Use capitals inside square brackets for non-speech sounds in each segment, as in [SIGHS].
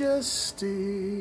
Majesty.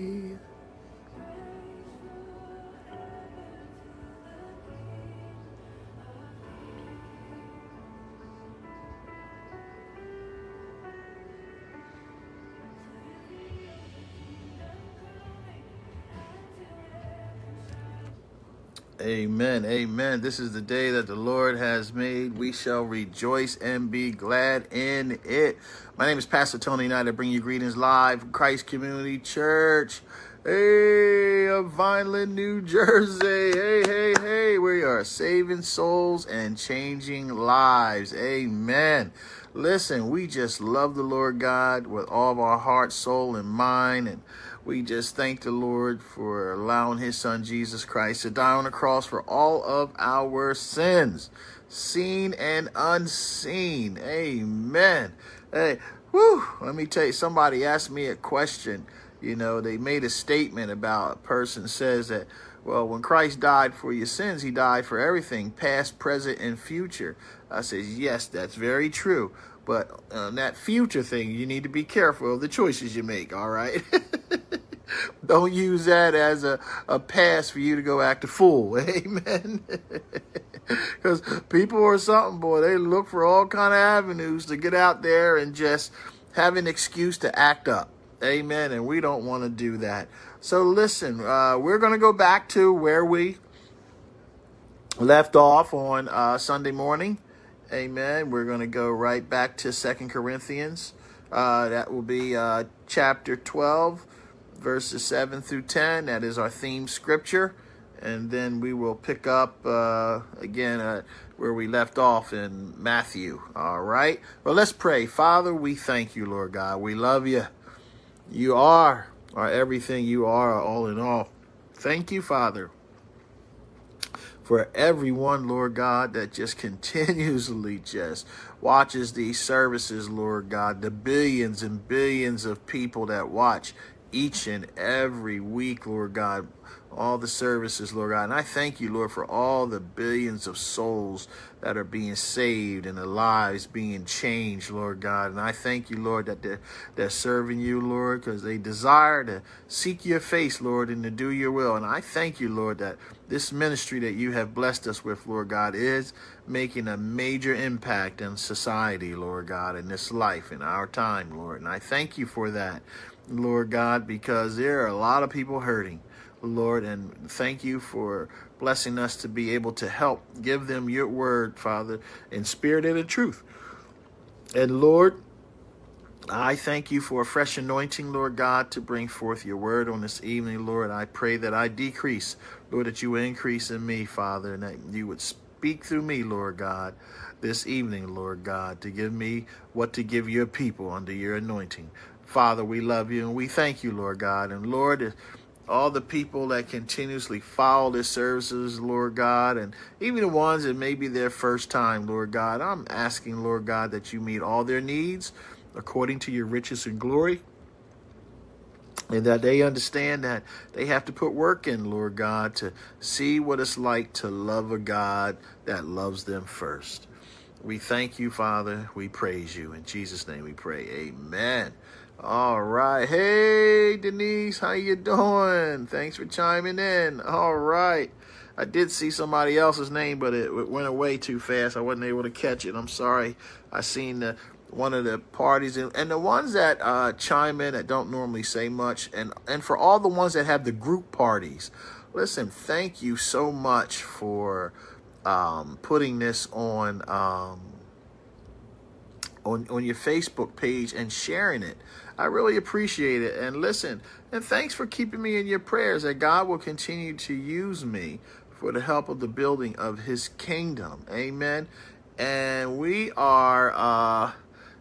Amen. Amen. This is the day that the Lord has made. We shall rejoice and be glad in it. My name is Pastor Tony Knight. I bring you greetings live from Christ Community Church. Hey, of Vineland, New Jersey. Hey, hey, hey. We are saving souls and changing lives. Amen. Listen, we just love the Lord God with all of our heart, soul, and mind. And we just thank the Lord for allowing his son Jesus Christ to die on the cross for all of our sins, seen and unseen. Amen. Hey, whew, let me tell you, somebody asked me a question. You know, they made a statement about a person says that, well, when Christ died for your sins, he died for everything, past, present, and future. I says, yes, that's very true. But on that future thing, you need to be careful of the choices you make, all right? [LAUGHS] Don't use that as a, a pass for you to go act a fool. [LAUGHS] Amen. [LAUGHS] Because people are something, boy. They look for all kind of avenues to get out there and just have an excuse to act up. Amen. And we don't want to do that. So listen, uh, we're going to go back to where we left off on uh, Sunday morning. Amen. We're going to go right back to Second Corinthians. Uh, that will be uh, chapter 12 verses 7 through 10. That is our theme scripture. And then we will pick up uh, again uh, where we left off in Matthew. All right. Well, let's pray. Father, we thank you, Lord God. We love you. You are our everything. You are all in all. Thank you, Father, for everyone, Lord God, that just [LAUGHS] continuously just watches these services, Lord God, the billions and billions of people that watch each and every week, Lord God, all the services, Lord God. And I thank you, Lord, for all the billions of souls that are being saved and the lives being changed, Lord God. And I thank you, Lord, that they're, they're serving you, Lord, because they desire to seek your face, Lord, and to do your will. And I thank you, Lord, that this ministry that you have blessed us with, Lord God, is making a major impact in society, Lord God, in this life, in our time, Lord. And I thank you for that. Lord God, because there are a lot of people hurting, Lord, and thank you for blessing us to be able to help give them your word, Father, in spirit and in truth. And Lord, I thank you for a fresh anointing, Lord God, to bring forth your word on this evening, Lord. I pray that I decrease, Lord, that you increase in me, Father, and that you would speak through me, Lord God, this evening, Lord God, to give me what to give your people under your anointing. Father, we love you and we thank you, Lord God. And Lord, all the people that continuously follow the services, Lord God, and even the ones that may be their first time, Lord God, I'm asking, Lord God, that you meet all their needs according to your riches and glory. And that they understand that they have to put work in, Lord God, to see what it's like to love a God that loves them first. We thank you, Father. We praise you. In Jesus' name we pray. Amen. All right. Hey, Denise, how you doing? Thanks for chiming in. All right. I did see somebody else's name, but it went away too fast. I wasn't able to catch it. I'm sorry. I seen the one of the parties and, and the ones that uh, chime in that don't normally say much and and for all the ones that have the group parties listen thank you so much for um, putting this on um, on on your Facebook page and sharing it I really appreciate it. And listen, and thanks for keeping me in your prayers that God will continue to use me for the help of the building of his kingdom. Amen. And we are, uh,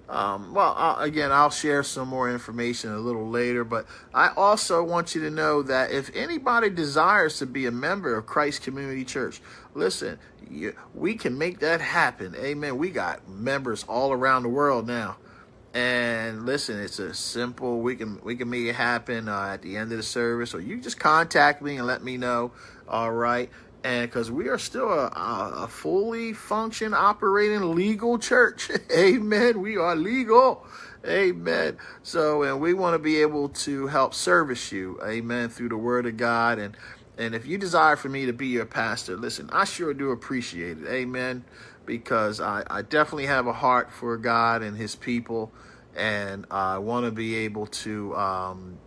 um, well, uh, again, I'll share some more information a little later, but I also want you to know that if anybody desires to be a member of Christ Community Church, listen, you, we can make that happen. Amen. We got members all around the world now. And listen, it's a simple. We can we can make it happen uh, at the end of the service, or you just contact me and let me know. All right. And because we are still a, a, fully function operating legal church. [LAUGHS] Amen. We are legal. Amen. So and we want to be able to help service you. Amen. Through the word of god. And and if you desire for me to be your pastor listen i sure do appreciate it. Amen. Because i, I definitely have a heart for god and his people. And i want to be able to um,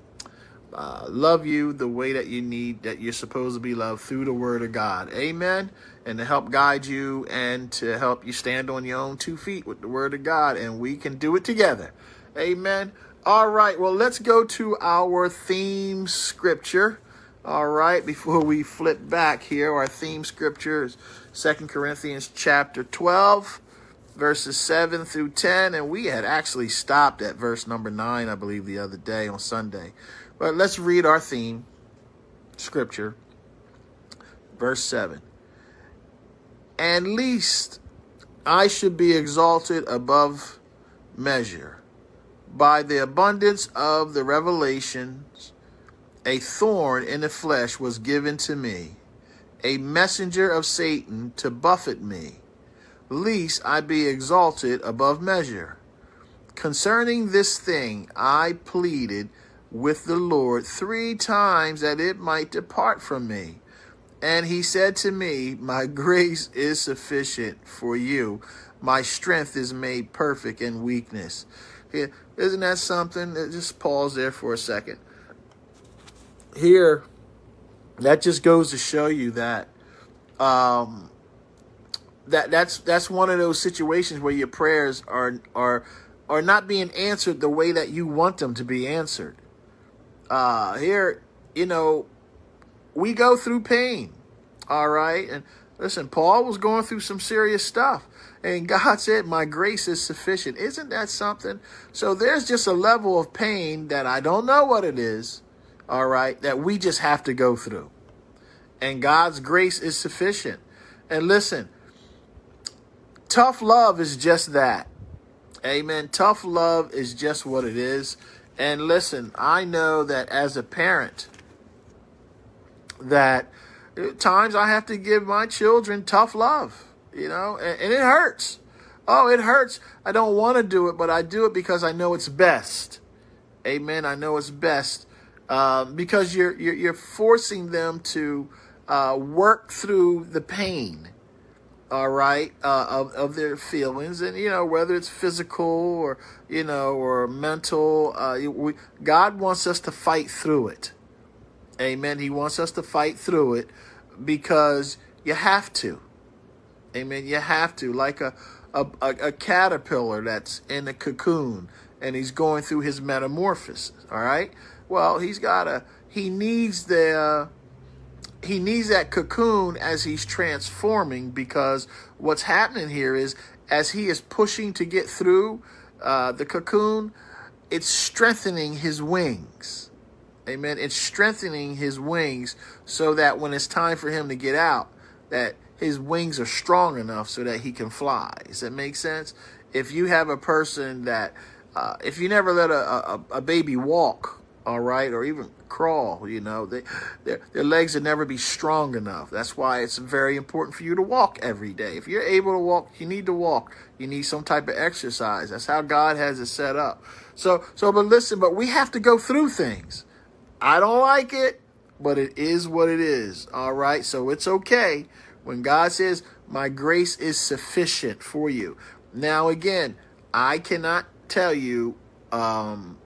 uh, love you the way that you need, that you're supposed to be loved through the Word of God. Amen. And to help guide you and to help you stand on your own two feet with the Word of God. And we can do it together. Amen. All right. Well, let's go to our theme scripture. All right. Before we flip back here, our theme scripture is Second Corinthians chapter 12 verses 7 through 10 and we had actually stopped at verse number 9 i believe the other day on sunday but let's read our theme scripture, verse 7. And least I should be exalted above measure by the abundance of the revelations. A thorn in the flesh was given to me, a messenger of Satan to buffet me, lest I be exalted above measure. Concerning this thing I pleaded with the Lord three times that it might depart from me. And he said to me, My [LAUGHS] grace is sufficient for you. My strength is made perfect in weakness. is isn't that something? Just pause there for a second. Here, that just goes to show you that um, that that's that's one of those situations where your prayers are are are not being answered the way that you want them to be answered uh, here, you know, we go through pain. All right. And listen, Paul was going through some serious stuff. And God [LAUGHS] said, My grace is sufficient. Isn't that something? So there's just a level of pain that I don't know what it is, all right, that we just have to go through. And God's grace is sufficient. And listen, tough love is just that. Amen. Tough love is just what it is. And listen, I know that as a parent, that at times I have to give my children tough love, you know, and, and it hurts. Oh, it hurts. I don't want to do it, but I do it because I know it's best. Amen. I know it's best um, because you're, you're, you're forcing them to uh, work through the pain all right, uh, of, of their feelings. And, you know, whether it's physical or, you know, or mental, uh, we, God wants us to fight through it. Amen. He wants us to fight through it because you have to. Amen. You have to. Like a, a, a caterpillar that's in a cocoon and he's going through his metamorphosis. All right. Well, he's got a, he needs the, he needs that cocoon as he's transforming because what's happening here is as he is pushing to get through uh, the cocoon, it's strengthening his wings. Amen. It's strengthening his wings so that when it's time for him to get out, that his wings are strong enough so that he can fly. Does that make sense? If you have a person that, uh, if you never let a, a, a baby walk, all right, or even crawl. You know, they, their, their legs will never be strong enough. That's why it's very important for you to walk every day. If you're able to walk, you need to walk. You need some type of exercise. That's how God has it set up. So, so, but listen, but we have to go through things. I don't like it, but it is what it is. All right. So it's okay when God says, my grace is sufficient for you. Now, again, I cannot tell you, um,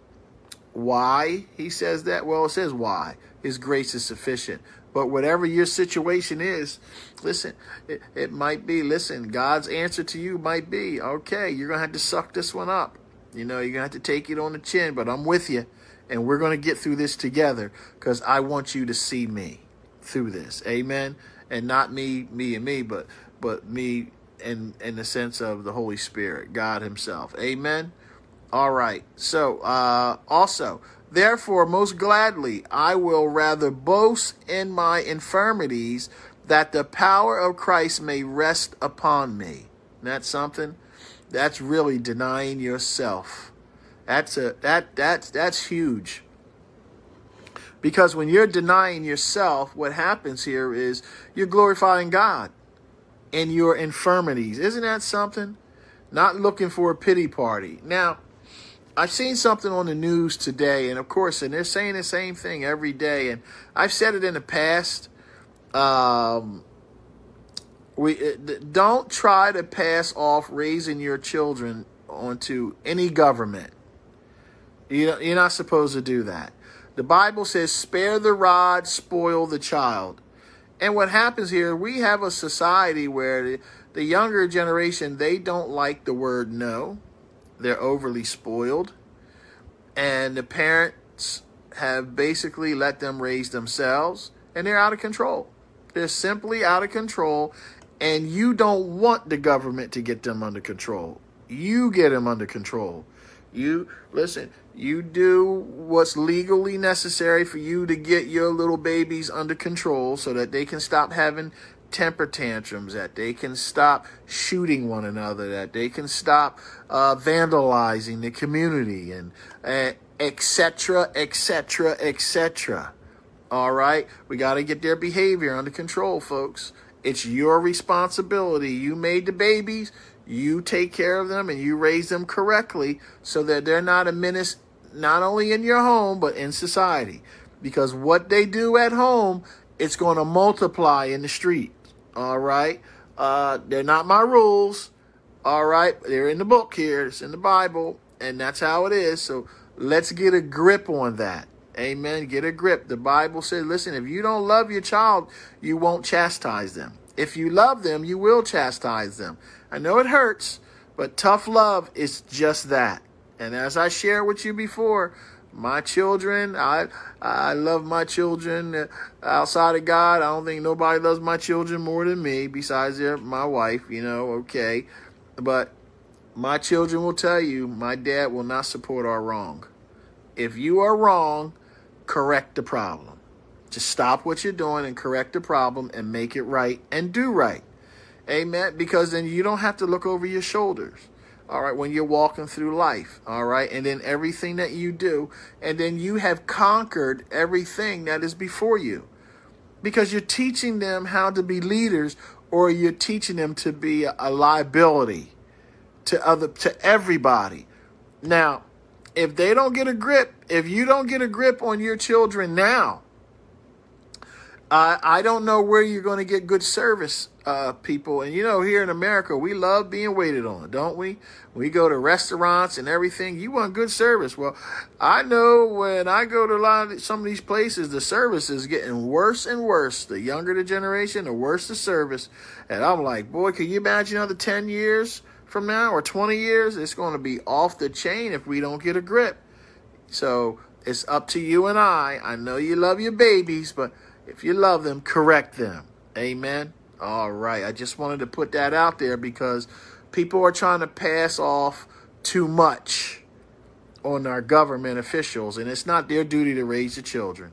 why he says that? Well, it says why. His grace is sufficient. But whatever your situation is, listen, it, it might be, listen, God's answer to you might be, okay, you're going to have to suck this one up. You know, you're going to have to take it on the chin, but I'm with you. And we're going to get through this together because I want you to see me through this. Amen. And not me, me and me, but but me in in the sense of the Holy Spirit, God Himself. Amen. All right. So, uh, also, therefore, most gladly, I will rather boast in my infirmities that the power of Christ may rest upon me. That's something. That's really denying yourself. That's a that that's that's huge. Because when you're denying yourself, what happens here is you're glorifying God in your infirmities. Isn't that something? Not looking for a pity party. Now, I've seen something on the news today, and of course, and they're saying the same thing every day. And I've said it in the past. Um, we uh, don't try to pass off raising your children onto any government. You you're not supposed to do that. The Bible says, "Spare the rod, spoil the child." And what happens here, we have a society where the, the younger generation they don't like the word no they're overly spoiled, and the parents have basically let them raise themselves, and they're out of control. They're simply out of control, and you don't want the government to get them under control. You get them under control. You listen, you do what's legally necessary for you to get your little babies under control so that they can stop having temper tantrums, that they can stop shooting one another, that they can stop uh, vandalizing the community, and etc., etc., etc. All right, we got to get their behavior under control, folks. It's your responsibility. You made the babies, you take care of them, and you raise them correctly so that they're not a menace, not only in your home, but in society. Because what they do at home, it's going to multiply in the street. All right. Uh, they're not my rules. All right. They're in the book here. It's in the Bible. And that's how it is. So let's get a grip on that. Amen. Get a grip. The Bible says, listen, if you don't love your child, you won't chastise them. If you love them, you will chastise them. I know it hurts, but tough love is just that. And as I shared with you before, my children. I I love my children uh, outside of God. I don't think nobody loves my children more than me, besides my wife. You know, okay, but my children will tell you my dad will not support our wrong. If you are wrong, correct the problem. Just stop what you're doing and correct the problem and make it right and do right. Amen. Because then you don't have to look over your shoulders all right, when you're walking through life, all right, and then everything that you do, and then you have conquered everything that is before you because you're teaching them how to be leaders or you're teaching them to be a, liability to other to everybody. Now, if they don't get a grip, if you don't get a grip on your children now, uh, I don't know where you're going to get good service uh, people. And you know, here in America, we love being waited on, don't we? We go to restaurants and everything. You want good service. Well, I know when I go to a lot of some of these places, the service is getting worse and worse. The younger the generation, the worse the service. And I'm like, boy, can you imagine another 10 years from now or 20 years? It's going to be off the chain if we don't get a grip. So it's up to you and I. I know you love your babies, but if you love them, correct them. Amen. All right. I just wanted to put that out there because people are trying to pass off too much on our government officials, and it's not their duty to raise the children.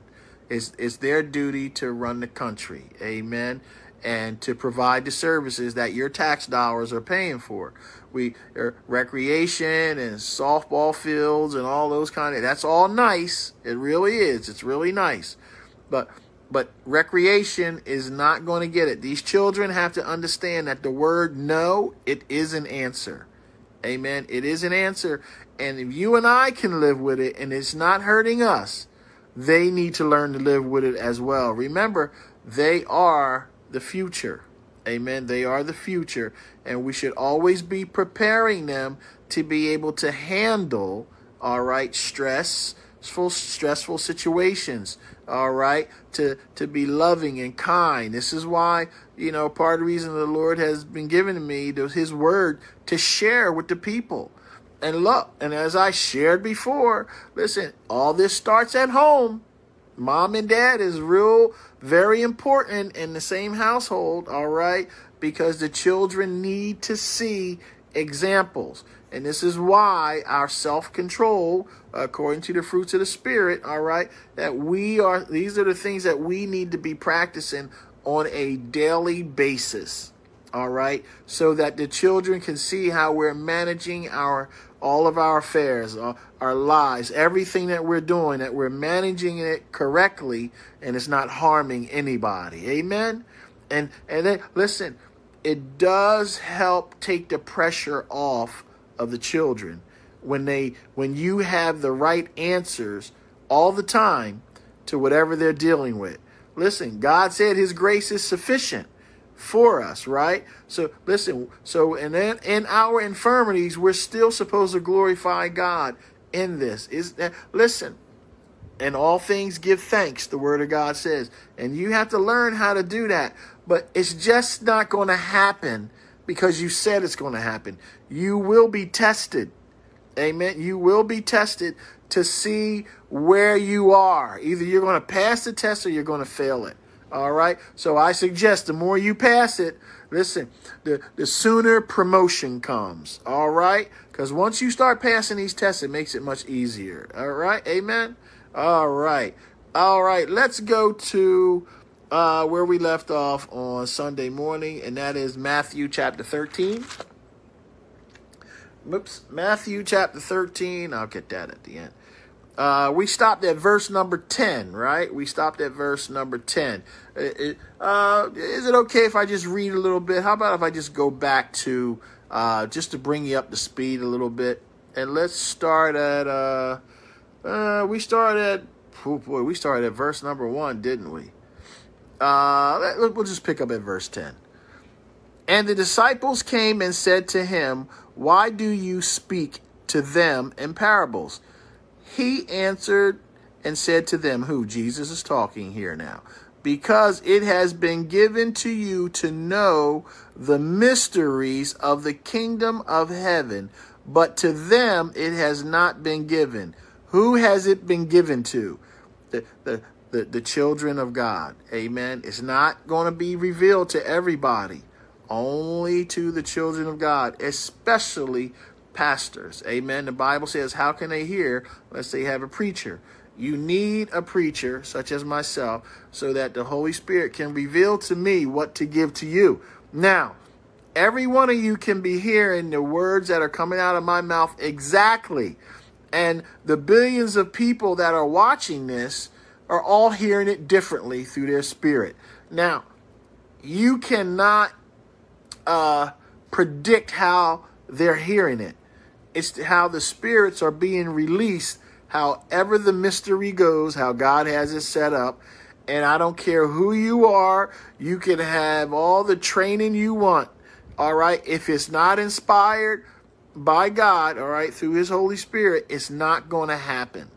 It's, it's their duty to run the country. Amen. And to provide the services that your tax dollars are paying for. We er, recreation and softball fields and all those kind of that's all nice. It really is. It's really nice. But but recreation is not going to get it. These children have to understand that the word no, it is an answer. Amen. It is an answer. And if you and I can live with it and it's not hurting us, they need to learn to live with it as well. Remember, they are the future. Amen. They are the future. And we should always be preparing them to be able to handle, all right, stressful, stressful situations. All right, to to be loving and kind. This is why you know part of the reason the Lord has been given to me His word to share with the people. And look, and as I shared before, listen, all this starts at home. Mom and dad is real, very important in the same household. All right, because the children need to see examples. And this is why our self control, according to the fruits of the Spirit, all right, that we are, these are the things that we need to be practicing on a daily basis, all right, so that the children can see how we're managing our all of our affairs, our, our lives, everything that we're doing, that we're managing it correctly and it's not harming anybody. Amen. And and then listen, it does help take the pressure off of the children when they when you have the right answers all the time to whatever they're dealing with. Listen, God said his grace is sufficient for us, right? So listen, so and then in our infirmities, we're still supposed to glorify God in this. Is that listen, and all things give thanks, the word of God says. And you have to learn how to do that. But it's just not going to happen because you said it's going to happen. You will be tested. Amen. You will be tested to see where you are. Either you're going to pass the test or you're going to fail it. All right. So I suggest the more you pass it, listen, the, the sooner promotion comes. All right. Because once you start passing these tests, it makes it much easier. All right. Amen. All right. All right. Let's go to uh, where we left off on Sunday morning, and that is Matthew chapter 13. Whoops. Matthew chapter 13. I'll get that at the end. Uh, we stopped at verse number 10, right? We stopped at verse number 10. It, uh, is it okay if I just read a little bit? How about if I just go back to, uh, just to bring you up to speed a little bit? And let's start at, uh, uh, we started at, oh boy, we started at verse number 1, didn't we? Uh, we'll just pick up at verse 10. And the disciples came and said to him, Why do you speak to them in parables? He answered and said to them, Who? Jesus is talking here now. Because it has been given to you to know the mysteries of the kingdom of heaven, but to them it has not been given. Who has it been given to? The, the, the, the children of God. Amen. It's not going to be revealed to everybody, only to the children of God, especially pastors. Amen. The Bible says, How can they hear unless they have a preacher? You need a preacher, such as myself, so that the Holy Spirit can reveal to me what to give to you. Now, every one of you can be hearing the words that are coming out of my mouth exactly. And the billions of people that are watching this are all hearing it differently through their spirit. Now, you cannot uh, predict how they're hearing it. It's how the spirits are being released, however the mystery goes, how God has it set up. And I don't care who you are, you can have all the training you want. All right. If it's not inspired by God, all right, through His Holy Spirit, it's not going to happen.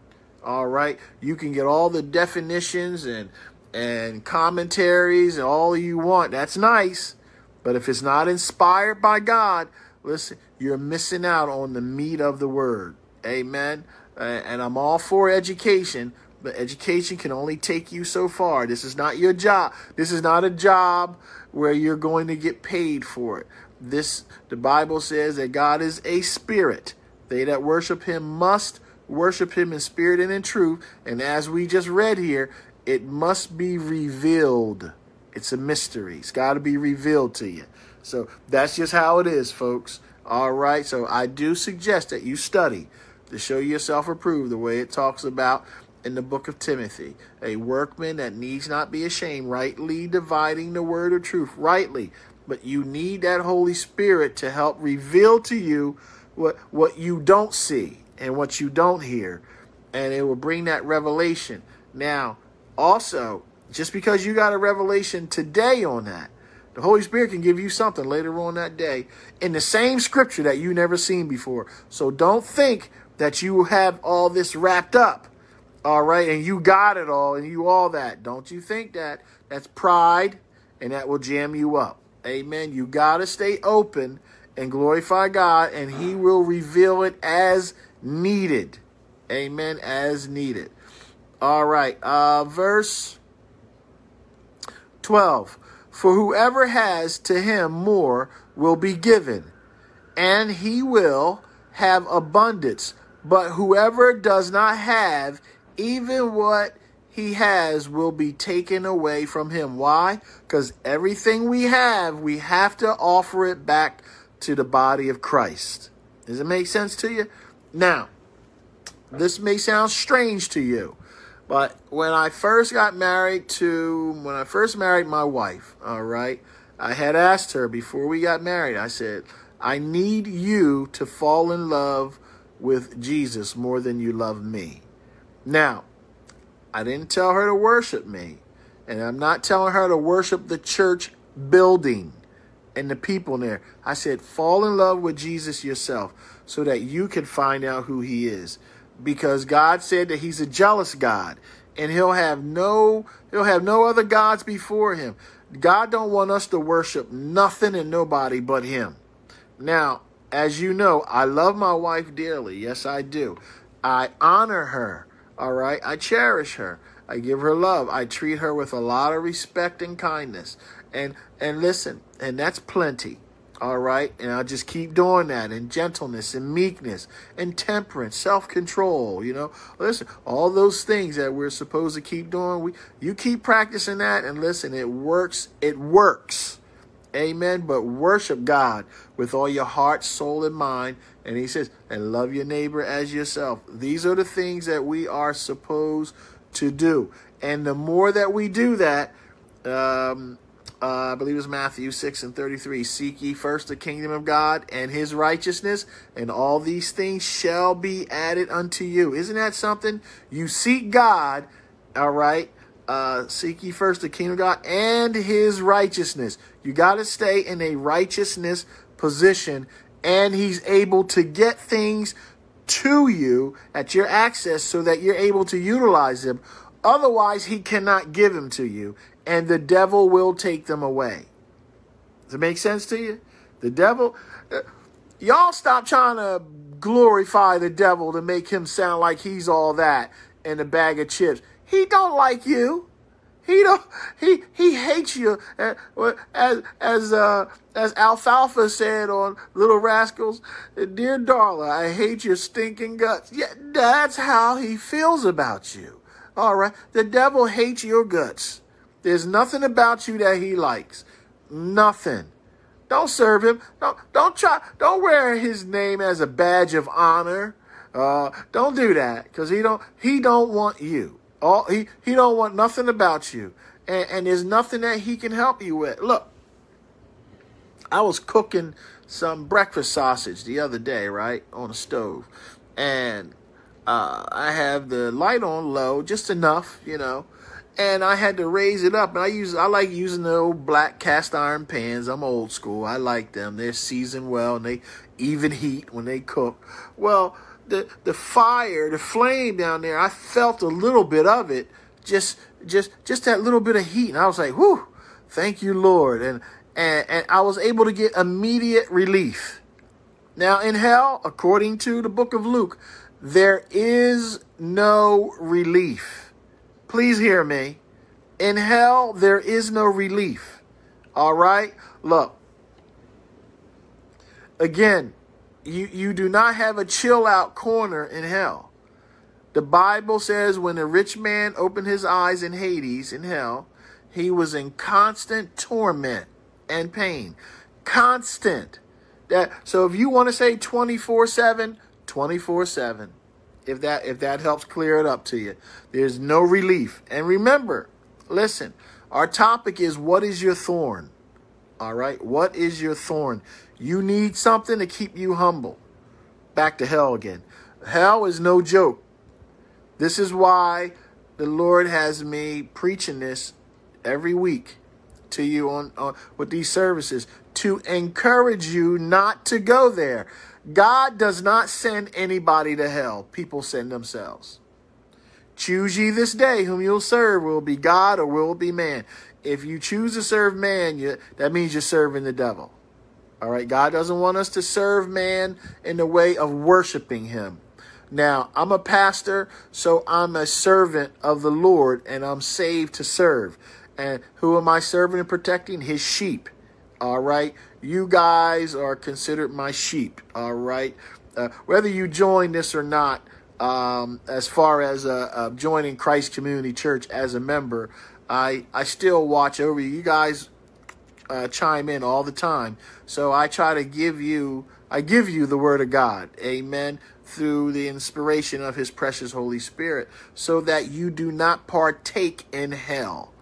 All right. You can get all the definitions and and commentaries and all you want. That's nice. But if it's not inspired by God, listen, you're missing out on the meat of the word. Amen. And I'm all for education, but education can only take you so far. This is not your job. This is not a job where you're going to get paid for it. This the Bible says that God is a spirit. They that worship him must worship him in spirit and in truth. And as we just read here, it must be revealed. It's a mystery. It's got to be revealed to you. So that's just how it is, folks. All right. So I do suggest that you study to show yourself approved the way it talks about in the book of Timothy. A workman that needs not be ashamed, rightly dividing the word of truth, rightly. But you need that Holy Spirit to help reveal to you what, what you don't see and what you don't hear. And it will bring that revelation. Now, also, just because you got a revelation today on that, the Holy Spirit can give you something later on that day in the same scripture that you never seen before. So don't think that you have all this wrapped up. All right, and you got it all and you all that. Don't you think that? That's pride and that will jam you up. Amen. You got to stay open and glorify God and he will reveal it as needed. Amen. As needed. All right. Uh, verse 12. For whoever has to him more will be given, and he will have abundance. But whoever does not have, even what he has will be taken away from him. Why? Because everything we have, we have to offer it back to the body of Christ. Does it make sense to you? Now, this may sound strange to you, but when I first got married to, when I first married my wife, all right, I had asked her before we got married, I said, I need you to fall in love with Jesus more than you love me. Now, I didn't tell her to worship me, and I'm not telling her to worship the church building and the people in there. I said, fall in love with Jesus yourself so that you can find out who he is. Because God said that he's a jealous God and he'll have no he'll have no other gods before him. God don't want us to worship nothing and nobody but him. Now, as you know, I love my wife dearly. Yes, I do. I honor her. All right. I cherish her. I give her love. I treat her with a lot of respect and kindness. And and listen, and that's plenty. All right. And I'll just keep doing that in gentleness and meekness and temperance, self control. You know, listen, all those things that we're supposed to keep doing, we, you keep practicing that. And listen, it works. It works. Amen. But worship God with all your heart, soul, and mind. And he says, and love your neighbor as yourself. These are the things that we are supposed to do. And the more that we do that, um, uh, I believe it's Matthew 6 and 33. Seek ye first the kingdom of God and his righteousness, and all these things shall be added unto you. Isn't that something? You seek God, all right? Uh, seek ye first the kingdom of God and his righteousness. You got to stay in a righteousness position, and he's able to get things to you at your access so that you're able to utilize them. Otherwise, he cannot give them to you and the devil will take them away. Does it make sense to you? The devil, uh, y'all stop trying to glorify the devil to make him sound like he's all that and a bag of chips. He don't like you. He don't. He he hates you. Uh, as as uh, as Alfalfa said on Little Rascals, dear Darla, I hate your stinking guts. Yeah, that's how he feels about you. All right, the devil hates your guts. There's nothing about you that he likes. Nothing. Don't serve him. Don't don't try. Don't wear his name as a badge of honor. Uh, don't do that because he don't he don't want you. All he he don't want nothing about you, and, and there's nothing that he can help you with. Look, I was cooking some breakfast sausage the other day, right on the stove, and uh, I have the light on low, just enough, you know, and I had to raise it up. And I use I like using the old black cast iron pans. I'm old school. I like them. They're seasoned well and they even heat when they cook. Well, the the fire, the flame down there, I felt a little bit of it. Just just just that little bit of heat. And I was like, whew, thank you, Lord. And and, and I was able to get immediate relief. Now in hell, according to the book of Luke, there is no relief Please hear me. In hell, there is no relief. All right? Look. Again, you, you do not have a chill out corner in hell. The Bible says when a rich man opened his eyes in Hades, in hell, he was in constant torment and pain. Constant. That so if you want to say 24/7, 24/7 if that if that helps clear it up to you. There's no relief. And remember, listen, our topic is what is your thorn? All right? What is your thorn? You need something to keep you humble. Back to hell again. Hell is no joke. This is why the Lord has me preaching this every week to you on, on with these services to encourage you not to go there. God does not send anybody to hell. People send themselves. Choose ye this day whom you'll serve, will be God or will be man. If you choose to serve man, you, that means you're serving the devil. All right, God doesn't want us to serve man in the way of worshiping him. Now, I'm a pastor, so I'm a servant of the Lord and I'm saved to serve. And who am I serving and protecting? His sheep. All right. You guys are considered my sheep. All right. Uh, whether you join this or not, um, as far as uh, uh, joining Christ Community Church as a member, I I still watch over you. You guys uh, chime in all the time, so I try to give you I give you the word of God. Amen. Through the inspiration of his precious Holy Spirit, so that you do not partake in hell.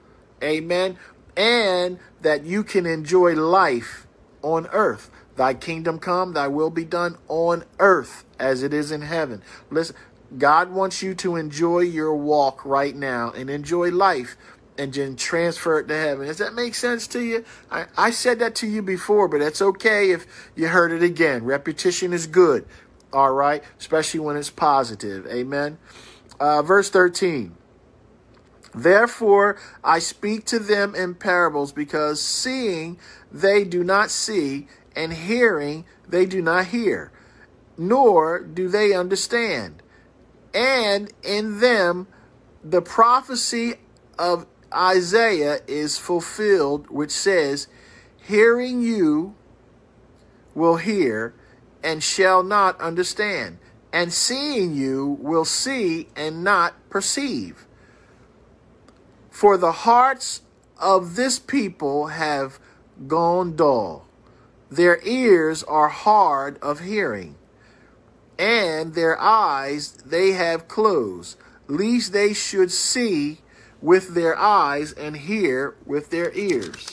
Amen. And that you can enjoy life on earth. Thy kingdom come, thy will be done on earth as it is in heaven. Listen, God wants you to enjoy your walk right now and enjoy life and then transfer it to heaven. Does that make sense to you? I, I said that to you before, but that's okay if you heard it again. Repetition is good, all right, especially when it's positive. Amen. Uh, verse 13. Therefore, I speak to them in parables because seeing they do not see, and hearing they do not hear, nor do they understand. And in them the prophecy of Isaiah is fulfilled, which says, Hearing you will hear and shall not understand, and seeing you will see and not perceive. For the hearts of this people have gone dull, their ears are hard of hearing, and their eyes they have closed, lest they should see with their eyes and hear with their ears.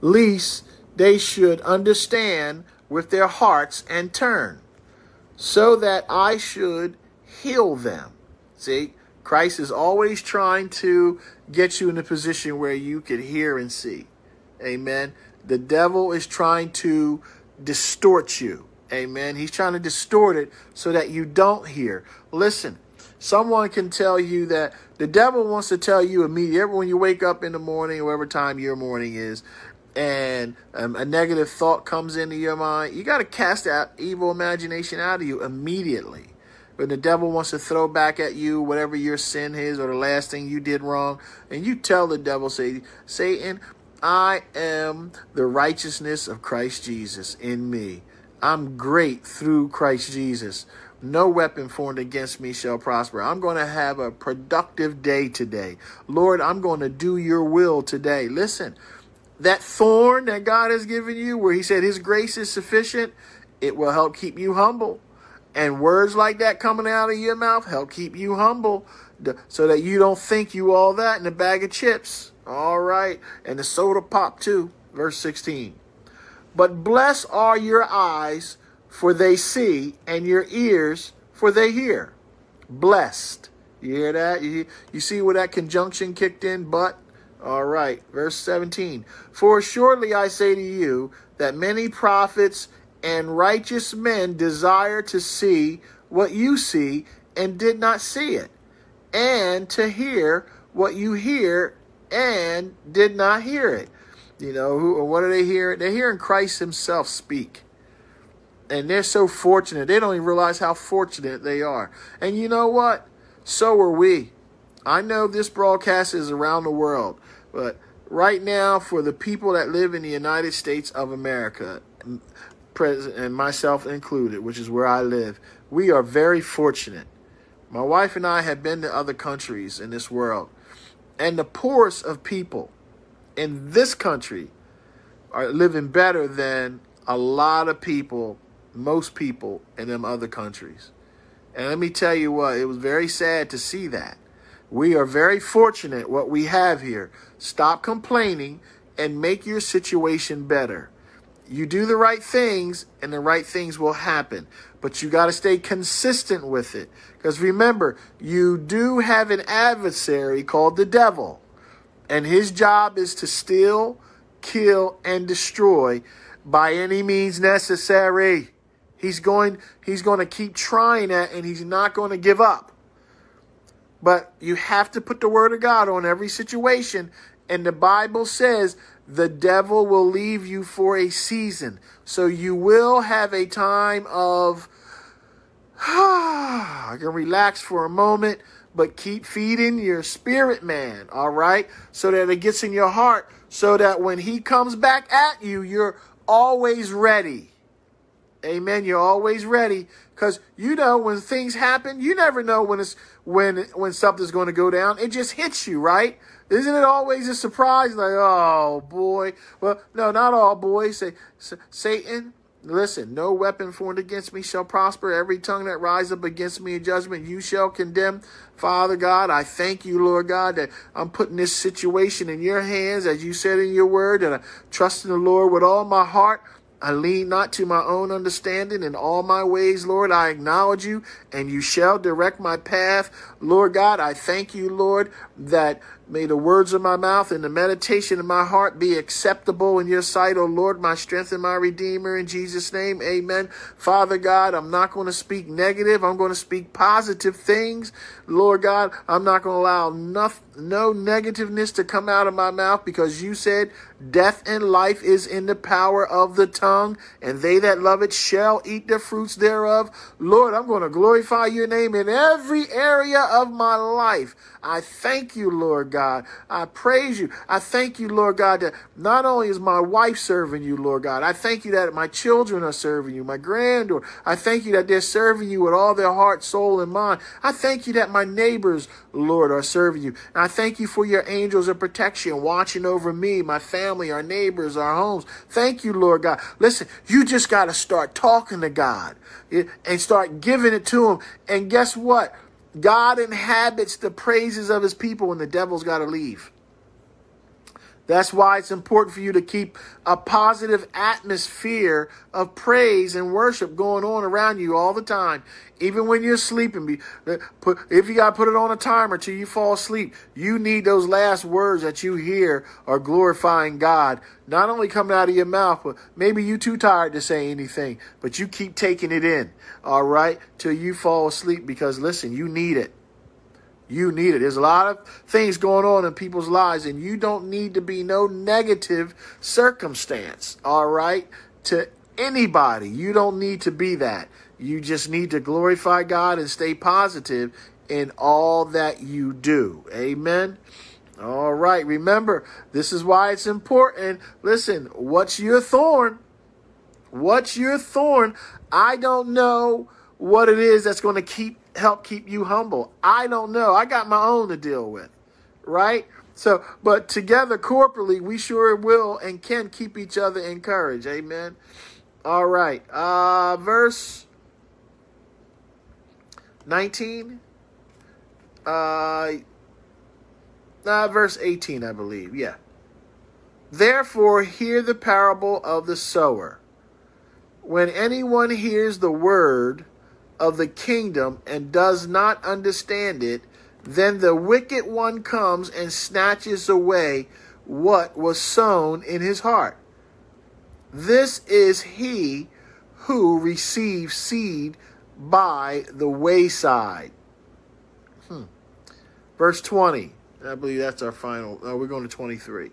Lest they should understand with their hearts and turn, so that I should heal them. See, Christ is always trying to get you in a position where you can hear and see. Amen. The devil is trying to distort you. Amen. He's trying to distort it so that you don't hear. Listen, Someone can tell you that the devil wants to tell you immediately when you wake up in the morning, whatever time your morning is, and um, a negative thought comes into your mind, you got to cast that evil imagination out of you immediately. When the devil wants to throw back at you whatever your sin is or the last thing you did wrong, and you tell the devil, say, Satan, I am the righteousness of Christ Jesus in me. I'm great through Christ Jesus. No weapon formed against me shall prosper. I'm going to have a productive day today. Lord, I'm going to do your will today. Listen, that thorn that God has given you, where He said His grace is sufficient, it will help keep you humble. And words like that coming out of your mouth help keep you humble so that you don't think you all that in a bag of chips. All right. And the soda pop too. Verse 16. But blessed are your eyes for they see, and your ears, for they hear. Blessed. You hear that? You, you see where that conjunction kicked in? But, all right, verse 17. For surely I say to you that many prophets and righteous men desire to see what you see and did not see it, and to hear what you hear and did not hear it. You know, who, what are they hearing? They're hearing Christ Himself speak and they're so fortunate. They don't even realize how fortunate they are. And you know what? So are we. I know this broadcast is around the world, but right now, for the people that live in the United States of America, and myself included, which is where I live, we are very fortunate. My wife and I have been to other countries in this world, and the poorest of people in this country are living better than a lot of people most people in them other countries. And let me tell you what, it was very sad to see that. We are very fortunate what we have here. Stop complaining and make your situation better. You do the right things and the right things will happen. But you got to stay consistent with it. Because remember, you do have an adversary called the devil. And his job is to steal, kill, and destroy by any means necessary. He's going he's going to keep trying it and he's not going to give up. But you have to put the word of God on every situation and the Bible says the devil will leave you for a season. So you will have a time of [SIGHS] I can relax for a moment, but keep feeding your spirit man, all right? So that it gets in your heart so that when he comes back at you, you're always ready. Amen. You're always ready because you know when things happen, you never know when it's when when something's going to go down. It just hits you, right? Isn't it always a surprise? Like, oh boy. Well, no, not all boys. Say, Satan, listen, no weapon formed against me shall prosper. Every tongue that rise up against me in judgment, you shall condemn. Father God, I thank you, Lord God, that I'm putting this situation in your hands, as you said in your word, and I trust in the Lord with all my heart. I lean not to my own understanding in all my ways, Lord. I acknowledge you, and you shall direct my path. Lord God, I thank you, Lord, that May the words of my mouth and the meditation of my heart be acceptable in your sight, O Lord, my strength and my redeemer. In Jesus' name, amen. Father God, I'm not going to speak negative. I'm going to speak positive things. Lord God, I'm not going to allow nothing, no negativeness to come out of my mouth because you said death and life is in the power of the tongue, and they that love it shall eat the fruits thereof. Lord, I'm going to glorify your name in every area of my life. I thank you, Lord God. I praise you. I thank you, Lord God, that not only is my wife serving you, Lord God, I thank you that my children are serving you, my granddaughter. I thank you that they're serving you with all their heart, soul, and mind. I thank you that my neighbors, Lord, are serving you. And I thank you for your angels of protection watching over me, my family, our neighbors, our homes. Thank you, Lord God. Listen, you just got to start talking to God eh, and start giving it to Him. And guess what? God inhabits the praises of his people and the devil's got to leave. That's why it's important for you to keep a positive atmosphere of praise and worship going on around you all the time. Even when you're sleeping, uh, if you got to put it on a timer till you fall asleep, you need those last words that you hear are glorifying God. Not only coming out of your mouth, but maybe you're too tired to say anything, but you keep taking it in, all right, till you fall asleep because listen, you need it. You need it. There's a lot of things going on in people's lives, and you don't need to be no negative circumstance, all right, to anybody. You don't need to be that. You just need to glorify God and stay positive in all that you do. Amen. All right. Remember, this is why it's important. Listen, what's your thorn? What's your thorn? I don't know what it is that's going to keep help keep you humble. I don't know. I got my own to deal with, right? So, but together corporately, we sure will and can keep each other encouraged. Amen. All right. Uh, verse 19. Uh, uh, verse 18, I believe. Yeah. Therefore, hear the parable of the sower. When anyone hears the word, of the kingdom and does not understand it, then the wicked one comes and snatches away what was sown in his heart. This is he who receives seed by the wayside. Hmm. Verse 20. I believe that's our final. Oh, we're going to 23.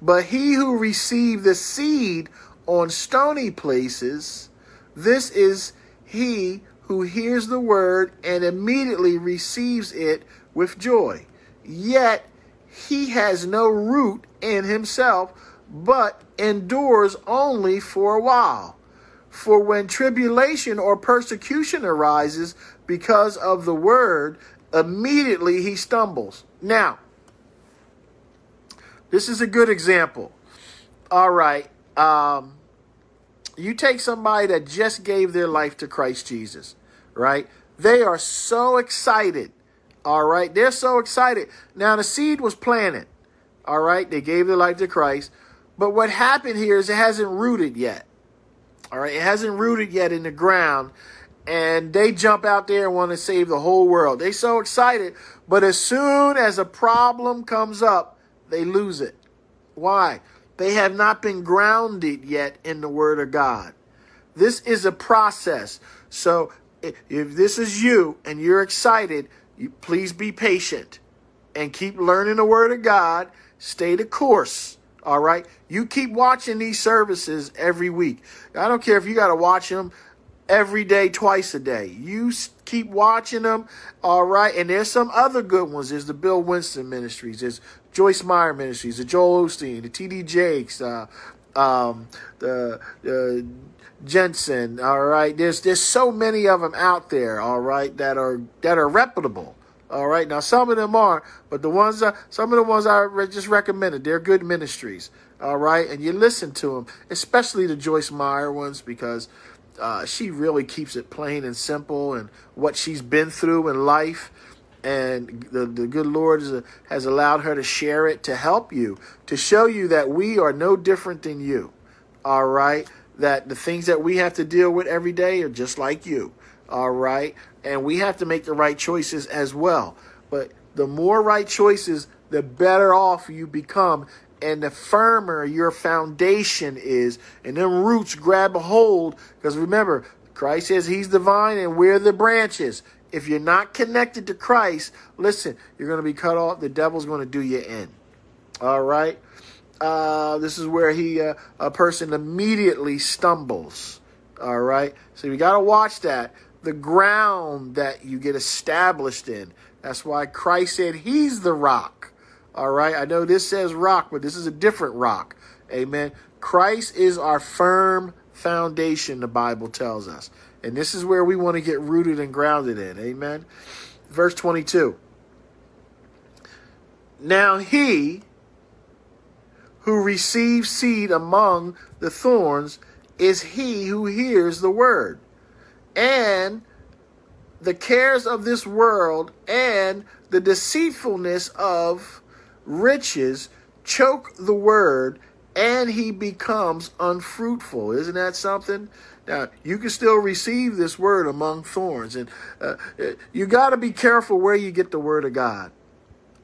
But he who received the seed on stony places, this is he who hears the word and immediately receives it with joy. Yet he has no root in himself, but endures only for a while. For when tribulation or persecution arises because of the word, immediately he stumbles. Now, this is a good example. All right. Um, you take somebody that just gave their life to Christ Jesus, right? They are so excited. All right. They're so excited. Now, the seed was planted. All right. They gave their life to Christ. But what happened here is it hasn't rooted yet. All right. It hasn't rooted yet in the ground. And they jump out there and want to save the whole world. They're so excited. But as soon as a problem comes up, they lose it. Why? They have not been grounded yet in the Word of God. This is a process. So if this is you and you're excited, you, please be patient and keep learning the Word of God. Stay the course. All right. You keep watching these services every week. I don't care if you got to watch them every day, twice a day. You keep watching them. All right. And there's some other good ones. There's the Bill Winston Ministries. There's Joyce Meyer Ministries, the Joel Osteen, the T.D. Jakes, uh, um, the uh, Jentezen. All right, there's there's so many of them out there. All right, that are that are reputable. All right. Now some of them are, but the ones that some of the ones I just recommended, they're good ministries. All right, and you listen to them, especially the Joyce Meyer ones because uh, she really keeps it plain and simple and what she's been through in life. And the, the good Lord is, has allowed her to share it to help you, to show you that we are no different than you. All right. That the things that we have to deal with every day are just like you. All right. And we have to make the right choices as well. But the more right choices, the better off you become and the firmer your foundation is, and them roots grab a hold. Because remember, Christ says He's the vine and we're the branches. If you're not connected to Christ, listen, you're going to be cut off. The devil's going to do you in. All right. Uh, this is where he uh, a person immediately stumbles. All right. So you got to watch that. The ground that you get established in. That's why Christ said He's the rock. All right. I know this says rock, but this is a different rock. Amen. Christ is our firm foundation, the Bible tells us. And this is where we want to get rooted and grounded in. Amen. Verse 22. Now he who receives seed among the thorns is he who hears the word. And the cares of this world and the deceitfulness of riches choke the word and he becomes unfruitful. Isn't that something? Now, you can still receive this word among thorns, and uh, you got to be careful where you get the word of God.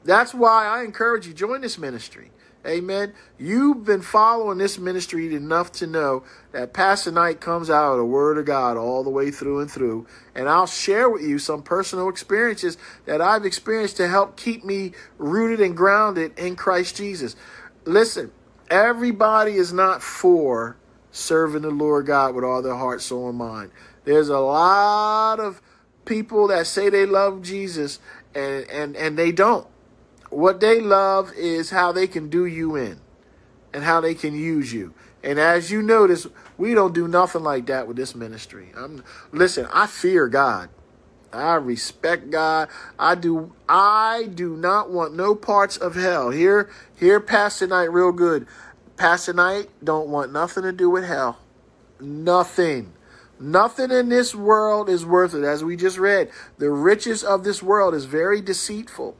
That's why I encourage you join this ministry. Amen. You've been following this ministry enough to know that Pastor Knight comes out of the Word of God all the way through and through. And I'll share with you some personal experiences that I've experienced to help keep me rooted and grounded in Christ Jesus. Listen, everybody is not for serving the Lord God with all their heart, soul, and mind. There's a lot of people that say they love Jesus and, and, and they don't. What they love is how they can do you in and how they can use you. And as you notice, we don't do nothing like that with this ministry. I'm, listen, I fear God. I respect God. I do I do not want no parts of hell. Here here Pastor Knight real good. Pastor Knight don't want nothing to do with hell. Nothing. Nothing in this world is worth it. As we just read, the riches of this world is very deceitful.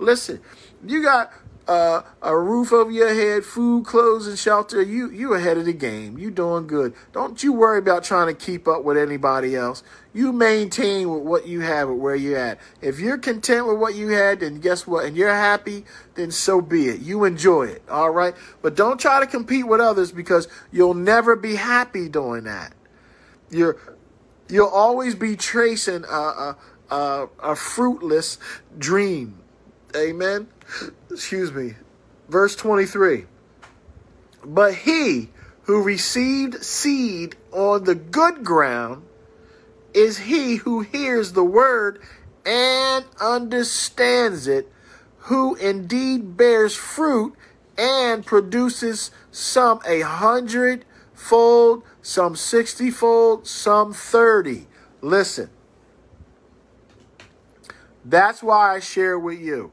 Listen, you got uh, a roof over your head, food, clothes, and shelter. You you ahead of the game. You doing good. Don't you worry about trying to keep up with anybody else. You maintain with what you have and where you're at. If you're content with what you had, then guess what? And you're happy, then so be it. You enjoy it. All right. But don't try to compete with others because you'll never be happy doing that. You're you'll always be tracing a, a, a, a fruitless dream Amen. Excuse me. Verse 23. But he who received seed on the good ground is he who hears the word and understands it, who indeed bears fruit and produces some a hundred fold, some sixty fold, some thirty. Listen. That's why I share with you.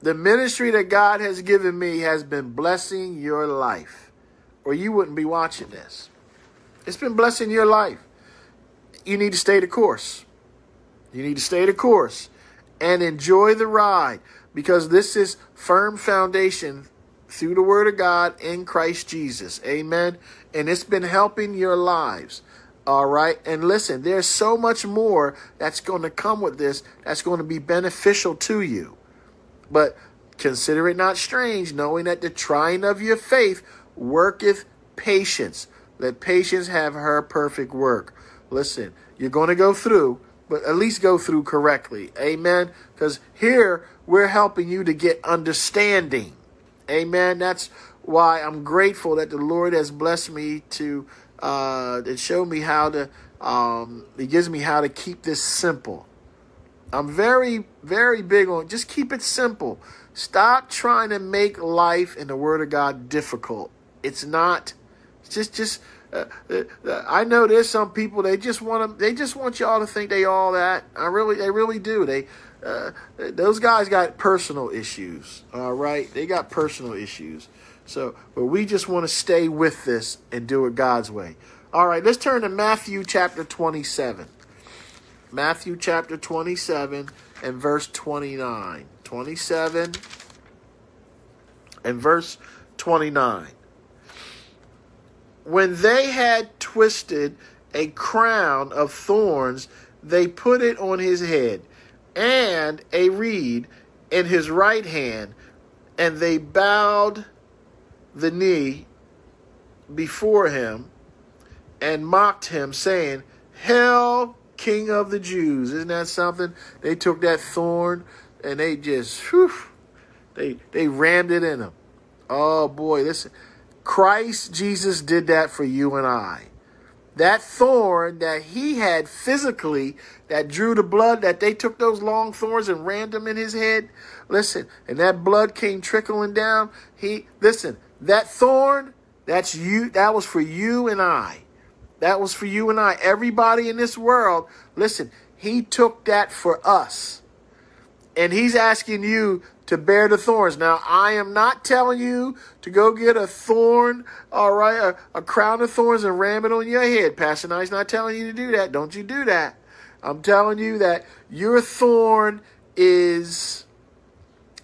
The ministry that God has given me has been blessing your life, or you wouldn't be watching this. It's been blessing your life. You need to stay the course. You need to stay the course and enjoy the ride because this is firm foundation through the word of God in Christ Jesus. Amen. And it's been helping your lives. All right. And listen, there's so much more that's going to come with this that's going to be beneficial to you. But consider it not strange, knowing that the trying of your faith worketh patience. Let patience have her perfect work. Listen, you're going to go through, but at least go through correctly. Amen. Because here we're helping you to get understanding. Amen. That's why I'm grateful that the Lord has blessed me to uh, show me how to. Um, he gives me how to keep this simple. I'm very, very big on just keep it simple. Stop trying to make life and the Word of God difficult. It's not. It's just, just. Uh, uh, uh, I know there's some people they just want to. They just want y'all to think they all that. I really, they really do. They, uh, those guys got personal issues. All right, they got personal issues. So, but we just want to stay with this and do it God's way. All right, let's turn to Matthew chapter 27. Matthew chapter 27 and verse 29. 27 and verse 29. When they had twisted a crown of thorns, they put it on his head, and a reed in his right hand, and they bowed the knee before him and mocked him, saying, Hail, King of the Jews. Isn't that something? They took that thorn and they just, whew, they, they rammed it in him. Oh boy, listen. Christ Jesus did that for you and I. That thorn that he had physically, that drew the blood, that they took those long thorns and rammed them in his head. Listen, and that blood came trickling down. He, listen, that thorn, that's you, that was for you and I. That was for you and I. Everybody in this world, listen, he took that for us. And he's asking you to bear the thorns. Now, I am not telling you to go get a thorn, all right, a, a crown of thorns and ram it on your head. Pastor Knight's not telling you to do that. Don't you do that. I'm telling you that your thorn is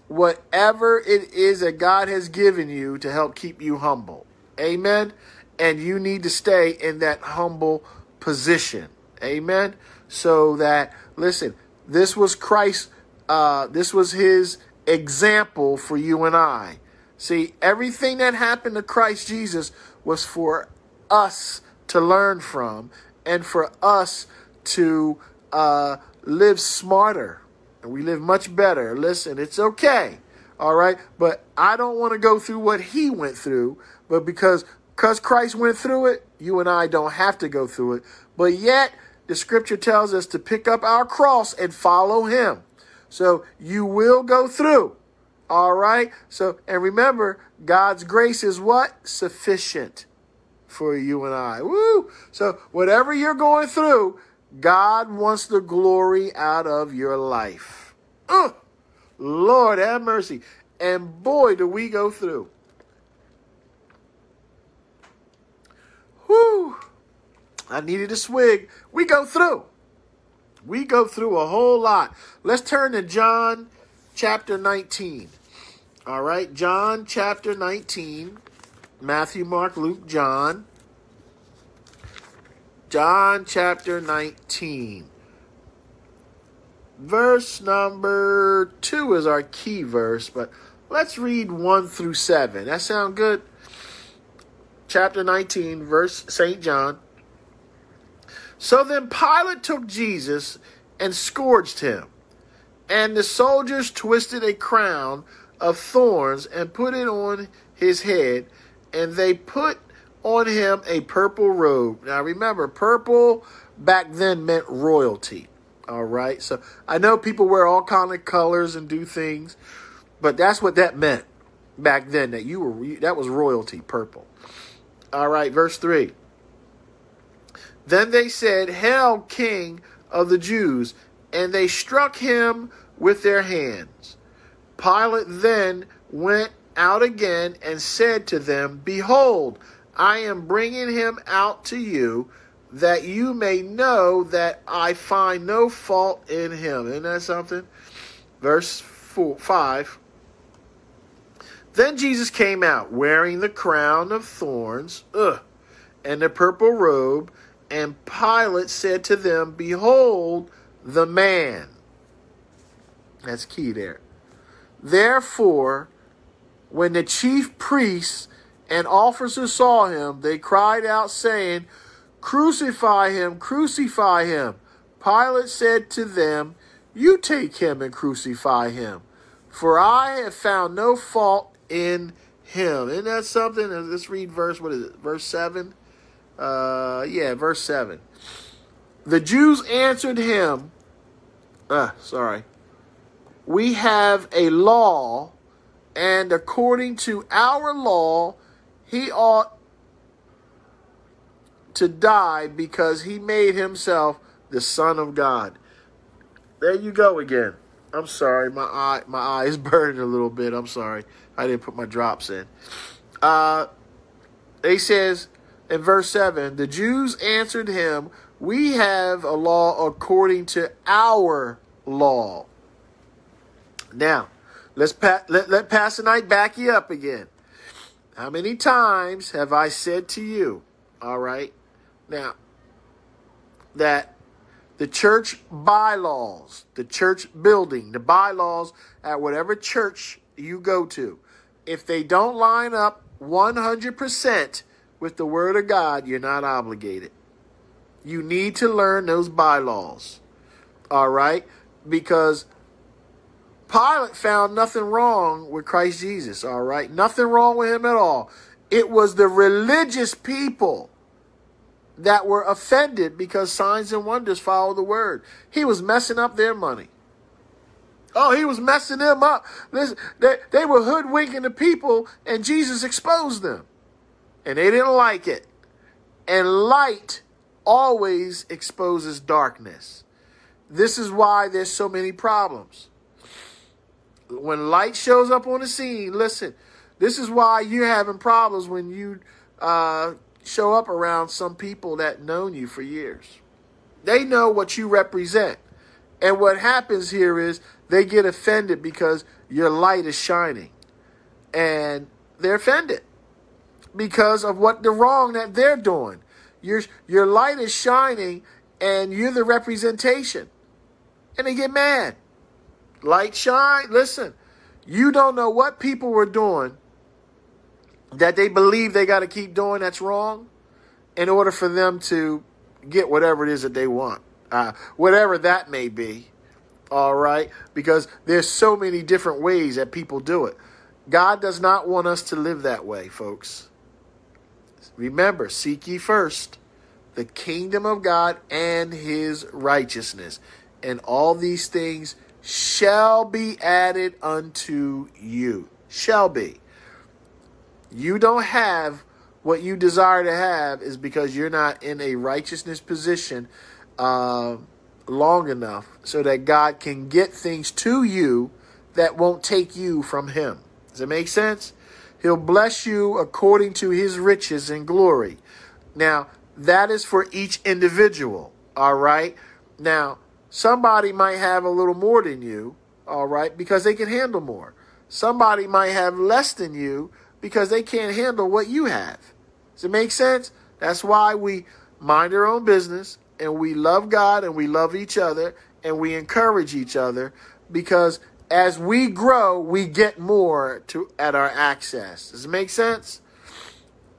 whatever it is that God has given you to help keep you humble. Amen and you need to stay in that humble position. Amen. So that listen, this was Christ. Uh, this was His example for you and I. See, everything that happened to Christ Jesus was for us to learn from, and for us to uh, live smarter, and we live much better. Listen, it's okay. All right, but I don't want to go through what he went through, but because because Christ went through it, you and I don't have to go through it. But yet, the scripture tells us to pick up our cross and follow him. So you will go through. All right? So, and remember, God's grace is what? Sufficient for you and I. Woo! So, whatever you're going through, God wants the glory out of your life. Uh, Lord have mercy. And boy, do we go through. Whew. I needed a swig. We go through. We go through a whole lot. Let's turn to John chapter 19. All right, John chapter 19. Matthew, Mark, Luke, John. John chapter 19. Verse number 2 is our key verse, but let's read 1 through 7. That sound good? Chapter 19, verse St. John. So then Pilate took Jesus and scourged him. And the soldiers twisted a crown of thorns and put it on his head, and they put on him a purple robe. Now remember, purple back then meant royalty. All right. So I know people wear all kind of colors and do things, but that's what that meant back then. That you were that was royalty, purple. All right, verse 3. Then they said, Hail, King of the Jews! And they struck him with their hands. Pilate then went out again and said to them, Behold, I am bringing him out to you, that you may know that I find no fault in him. Isn't that something? Verse four, 5. Then Jesus came out wearing the crown of thorns ugh, and a purple robe, and Pilate said to them, Behold the man. That's key there. Therefore, when the chief priests and officers saw him, they cried out, saying, Crucify him, crucify him. Pilate said to them, You take him and crucify him, for I have found no fault in him. Isn't that something? Let's read verse, what is it? Verse 7? Uh, yeah, verse 7. The Jews answered him, uh, sorry, we have a law, and according to our law, he ought to die because he made himself the Son of God. There you go again. I'm sorry, my eye my eye is [LAUGHS] burning a little bit. I'm sorry. I didn't put my drops in. Uh he says in verse 7, the Jews answered him, "We have a law according to our law." Now, let's pa- let, let Pastor Knight back you up again. How many times have I said to you, all right, now, that the church bylaws, the church building, the bylaws at whatever church you go to, if they don't line up 100% with the Word of God, you're not obligated. You need to learn those bylaws, all right? Because Pilate found nothing wrong with Christ Jesus, all right? Nothing wrong with him at all. It was the religious people that were offended because signs and wonders follow the word. He was messing up their money. Oh, he was messing them up. Listen, they, they were hoodwinking the people, and Jesus exposed them. And they didn't like it. And light always exposes darkness. This is why there's so many problems. When light shows up on the scene, listen, this is why you're having problems when you uh, show up around some people that known you for years. They know what you represent. And what happens here is they get offended because your light is shining. And they're offended because of what the wrong that they're doing. Your your light is shining and you're the representation. And they get mad. Light shine. Listen, you don't know what people were doing that they believe they got to keep doing that's wrong in order for them to get whatever it is that they want, uh, whatever that may be. All right, because there's so many different ways that people do it. God does not want us to live that way, folks. Remember, seek ye first the kingdom of God and his righteousness, and all these things shall be added unto you. Shall be you don't have what you desire to have is because you're not in a righteousness position uh, long enough so that God can get things to you that won't take you from Him. Does it make sense? He'll bless you according to His riches and glory. Now, that is for each individual. All right. Now, somebody might have a little more than you. All right. Because they can handle more. Somebody might have less than you because they can't handle what you have. Does it make sense? That's why we mind our own business and we love God and we love each other and we encourage each other because as we grow, we get more to at our access. Does it make sense?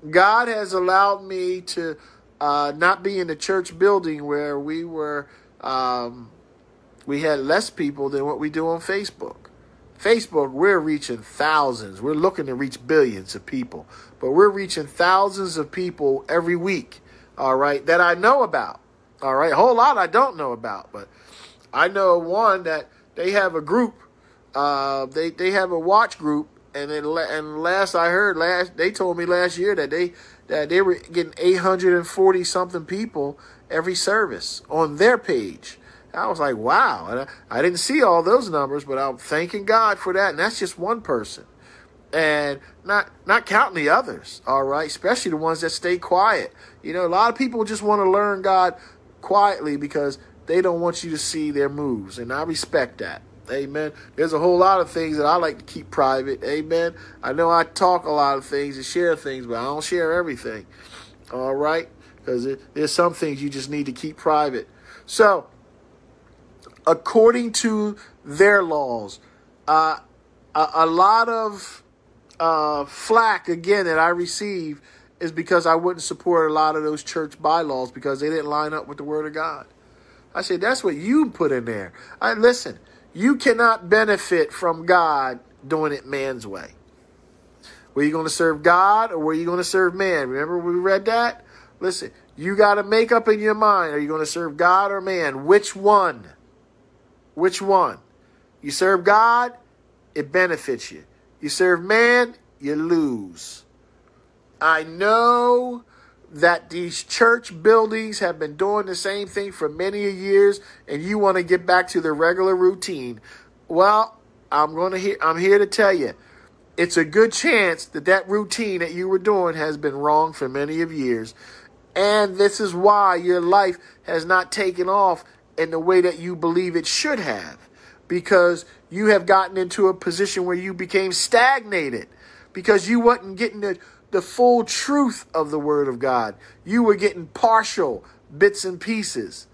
God has allowed me to uh, not be in the church building where we were um, we had less people than what we do on Facebook. Facebook, we're reaching thousands. We're looking to reach billions of people, but we're reaching thousands of people every week. All right, that I know about. All right, a whole lot I don't know about, but I know one that they have a group. Uh, they they have a watch group, and then and last I heard, last they told me last year that they that they were getting 840 something people every service on their page. I was like, wow. I, I didn't see all those numbers, but I'm thanking God for that. And that's just one person. And not not counting the others, all right, especially the ones that stay quiet. You know, a lot of people just want to learn God quietly because they don't want you to see their moves. And I respect that. Amen. There's a whole lot of things that I like to keep private. Amen. I know I talk a lot of things and share things, but I don't share everything. All right? Because there's some things you just need to keep private. So, according to their laws. Uh, a, a, lot of uh, flack, again, that I receive is because I wouldn't support a lot of those church bylaws because they didn't line up with the Word of God. I said, that's what you put in there. I, listen, you cannot benefit from God doing it man's way. Were you going to serve God or were you going to serve man? Remember we read that? Listen, you got to make up in your mind are you going to serve God or man? Which one? Which one? You serve God, it benefits you. You serve man, you lose. I know that these church buildings have been doing the same thing for many years and you want to get back to the regular routine. well, I'm going to hear, I'm here to tell you, it's a good chance that that routine that you were doing has been wrong for many of years. And this is why your life has not taken off in the way that you believe it should have. Because you have gotten into a position where you became stagnated. Because you wasn't getting the, the full truth of the Word of God. You were getting partial bits and pieces.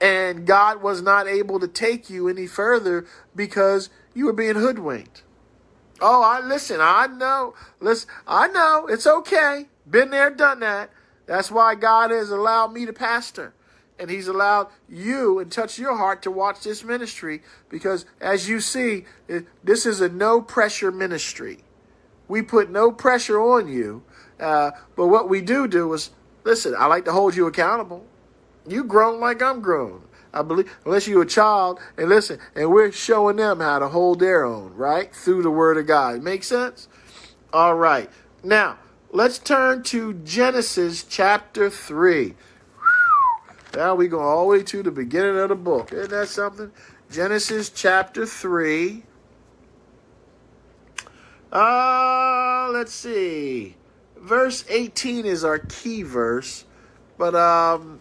And God was not able to take you any further because you were being hoodwinked. Oh, I listen, I know. Listen, I know. It's okay. Been there, done that. That's why God has allowed me to pastor. And he's allowed you and touch your heart to watch this ministry because as you see, this is a no pressure ministry. We put no pressure on you. Uh, but what we do do is, listen, I like to hold you accountable. You grown like I'm grown. I believe, unless you're a child, and listen, and we're showing them how to hold their own, right? Through the Word of God. Make sense? All right. Now, let's turn to Genesis chapter 3. Now we go all the way to the beginning of the book. Isn't that something? Genesis chapter 3. Uh, let's see. Verse 18 is our key verse. But um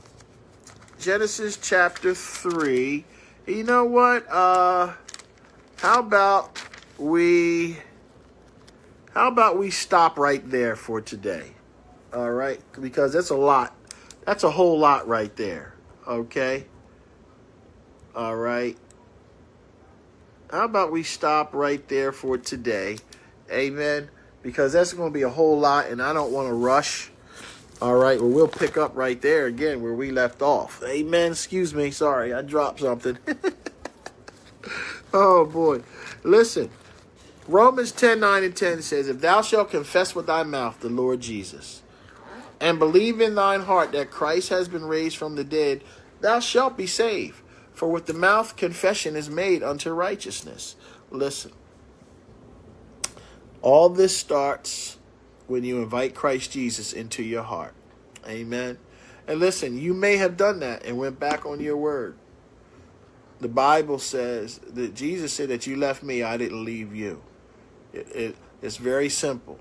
Genesis chapter 3. You know what? Uh how about we how about we stop right there for today? All right? Because that's a lot. That's a whole lot right there. Okay? All right. How about we stop right there for today? Amen. Because that's going to be a whole lot, and I don't want to rush. All right, well, we'll pick up right there again where we left off. Amen. Excuse me. Sorry, I dropped something. [LAUGHS] oh, boy. Listen, Romans 10 9 and 10 says, If thou shalt confess with thy mouth the Lord Jesus, and believe in thine heart that Christ has been raised from the dead, thou shalt be saved. For with the mouth confession is made unto righteousness. Listen, all this starts when you invite Christ Jesus into your heart. Amen. And listen, you may have done that and went back on your word. The Bible says that Jesus said that you left me, I didn't leave you. It, it, it's very simple.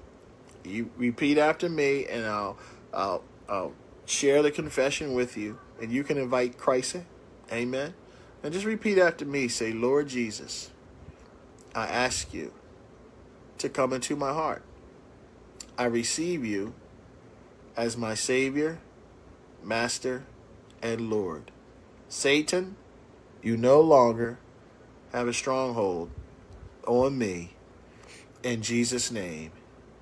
You repeat after me, and I'll, I'll, I'll share the confession with you, and you can invite Christ in. Amen. And just repeat after me. Say, Lord Jesus, I ask you to come into my heart. I receive you as my Savior, Master, and Lord. Satan, you no longer have a stronghold on me. In Jesus' name.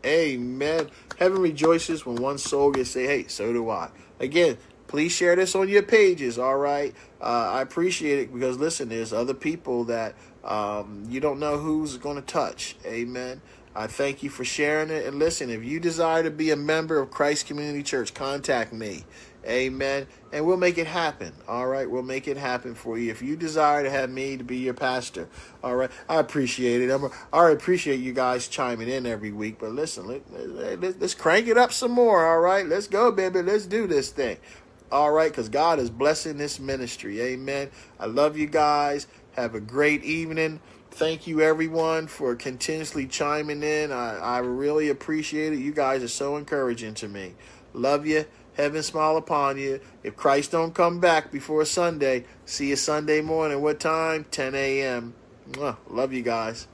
Amen. Heaven rejoices when one soul gets say, hey, so do I. Again, please share this on your pages, all right? Uh, I appreciate it because, listen, there's other people that um, you don't know who's going to touch. Amen. I thank you for sharing it. And listen, if you desire to be a member of Christ Community Church, contact me. Amen. And we'll make it happen. All right. We'll make it happen for you. If you desire to have me to be your pastor, all right. I appreciate it. I'm, I appreciate you guys chiming in every week. But listen, let, let, let's crank it up some more. All right. Let's go, baby. Let's do this thing. All right. Because God is blessing this ministry. Amen. I love you guys. Have a great evening. Thank you, everyone, for continuously chiming in. I, I really appreciate it. You guys are so encouraging to me. Love you. Heaven smile upon you. If Christ don't come back before Sunday, see you Sunday morning. What time? 10 a.m. Love you guys.